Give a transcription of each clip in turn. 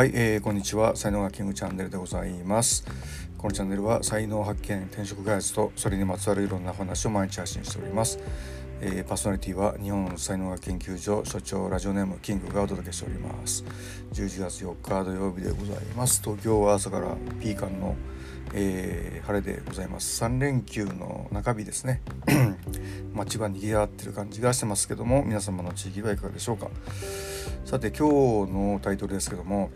はい、えー、こんにちは。才能がキングチャンネルでございます。このチャンネルは才能発見転職開発とそれにまつわるいろんな話を毎日発信しております、えー、パーソナリティは日本才能学研究所所長ラジオネームキングがお届けしております。11月4日土曜日でございます。東京は朝からピーカンのえー、晴れでございます。3連休の中日ですね。街は賑わってる感じがしてますけども皆様の地域はいかがでしょうか？さて今日のタイトルですけども、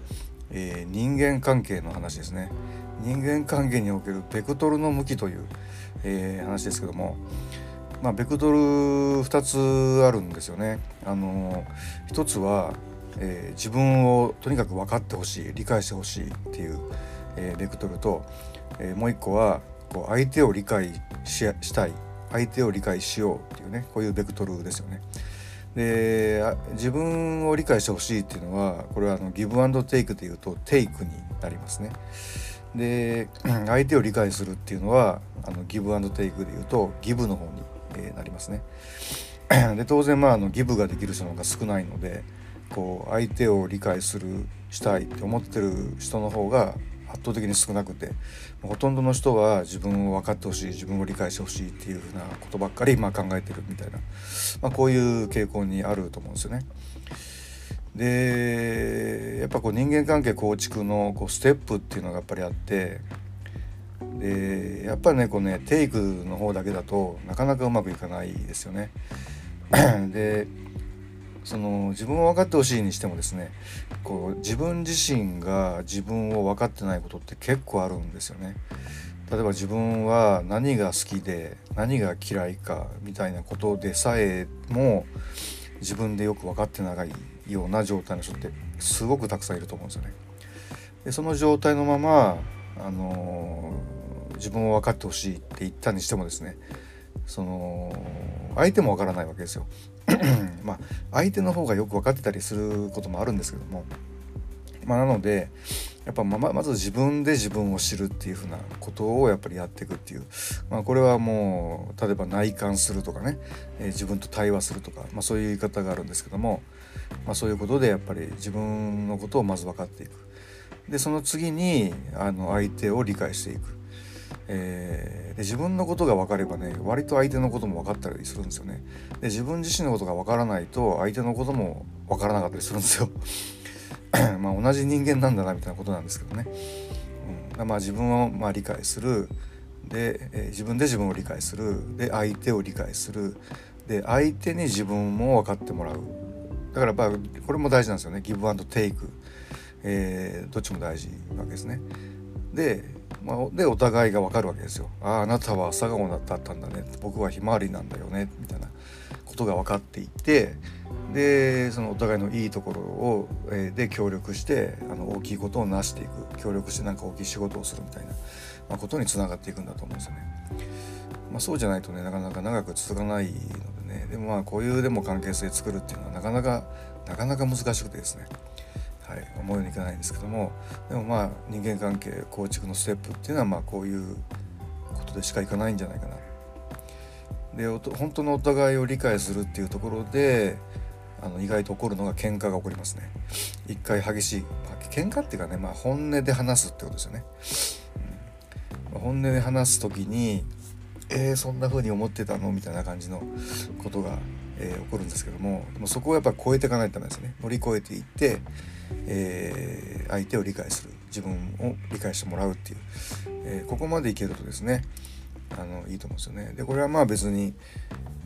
えー、人間関係の話ですね人間関係におけるベクトルの向きという、えー、話ですけどもまあ、ベクトル2つあるんですよね。あの1つは、えー、自分をとにかく分かってほしい理解してほしいっていう、えー、ベクトルとえー、もう一個はこう相手を理解ししたい相手を理解しようっていうねこういうベクトルですよね。で自分を理解してほしいっていうのはこれはあのギブアンドテイクでいうとテイクになりますね。で相手を理解するっていうのはあのギブアンドテイクでいうとギブの方に、えー、なりますね。で当然まああのギブができる人の方が少ないのでこう相手を理解するしたいって思ってる人の方が圧倒的に少なくてほとんどの人は自分を分かってほしい自分を理解してほしいっていうふうなことばっかりまあ考えてるみたいな、まあ、こういう傾向にあると思うんですよね。でやっぱこう人間関係構築のこうステップっていうのがやっぱりあってでやっぱりねこうねテイクの方だけだとなかなかうまくいかないですよね。でその自分を分かってほしいにしてもですねこう自分自身が自分を分かってないことって結構あるんですよね。例えば自分は何が好きで何が嫌いかみたいなことでさえも自分でよく分かってないような状態の人ってすごくたくさんいると思うんですよね。でその状態のままあの自分を分かってほしいって言ったにしてもですねその相手もわからないわけですよ。まあ相手の方がよく分かってたりすることもあるんですけども、まあ、なのでやっぱままず自分で自分を知るっていうふうなことをやっぱりやっていくっていう、まあ、これはもう例えば内観するとかね、えー、自分と対話するとか、まあ、そういう言い方があるんですけども、まあ、そういうことでやっぱり自分のことをまず分かっていく。でその次にあの相手を理解していく。えー、で自分のことが分かればね割と相手のことも分かったりするんですよね。で自分自身のことが分からないと相手のことも分からなかったりするんですよ。まあ同じ人間なんだなみたいなことなんですけどね、うん、まあ自分をまあ理解する。で、えー、自分で自分を理解する。で相手を理解する。で相手に自分も分かってもらう。だからやっぱこれも大事なんですよね。ギブアンドテイク、えー、どっちも大事なわけですね。でまあ、でお互いが分かるわけですよ。あああなたは朝顔だったんだね僕はひまわりなんだよねみたいなことが分かっていてでそのお互いのいいところを、えー、で協力してあの大きいことを成していく協力してなんか大きい仕事をするみたいな、まあ、ことにつながっていくんだと思うんですよね。まあ、そうじゃないとねなかなか長く続かないのでねでもまあこういうでも関係性作るっていうのはなかなかなかなか難しくてですね。はい、思うようにいかないんですけどもでもまあ人間関係構築のステップっていうのはまあこういうことでしかいかないんじゃないかな。で本当のお互いを理解するっていうところであの意外と起こるのが喧嘩が起こりますね。一回激しい、まあ、喧嘩っていうかね、まあ、本音で話すってことですよね。うん、本音で話す時に「えー、そんな風に思ってたの?」みたいな感じのことが、えー、起こるんですけどもでもそこをやっぱ超えていかないとダメですね。乗り越えていってえー、相手を理解する自分を理解してもらうっていう、えー、ここまでいけるとですねあのいいと思うんですよね。でこれはまあ別に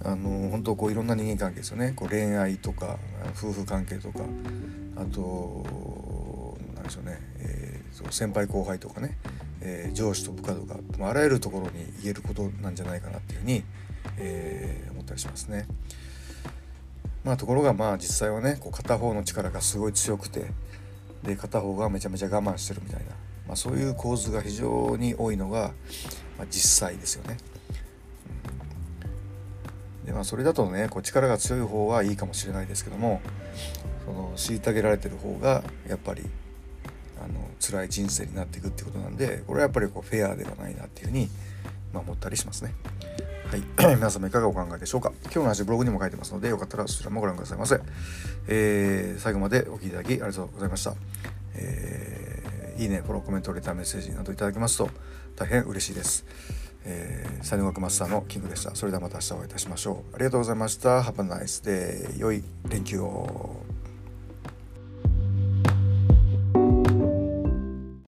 あの本当こういろんな人間関係ですよねこう恋愛とか夫婦関係とかあと何でしょうね、えー、先輩後輩とかね、えー、上司と部下とかまあらゆるところに言えることなんじゃないかなっていうふうに、えー、思ったりしますね。まあところがまあ実際はねこう片方の力がすごい強くてで片方がめちゃめちゃ我慢してるみたいな、まあ、そういう構図が非常に多いのが、まあ、実際ですよね。でまあそれだとねこう力が強い方はいいかもしれないですけどもその虐げられてる方がやっぱりあの辛い人生になっていくってことなんでこれはやっぱりこうフェアではないなっていうふうに、ま、思ったりしますね。はい、皆様いかがお考えでしょうか？今日の話ブログにも書いてますのでよかったらそちらもご覧くださいませ、えー、最後までお聴きいただきありがとうございました、えー、いいねフォローコメントレターメッセージなどいただけますと大変嬉しいです。えー、サイドマスターのキングでした。それではまた明日お会いいたしましょう。ありがとうございました。Have a nice day. 良い連休を。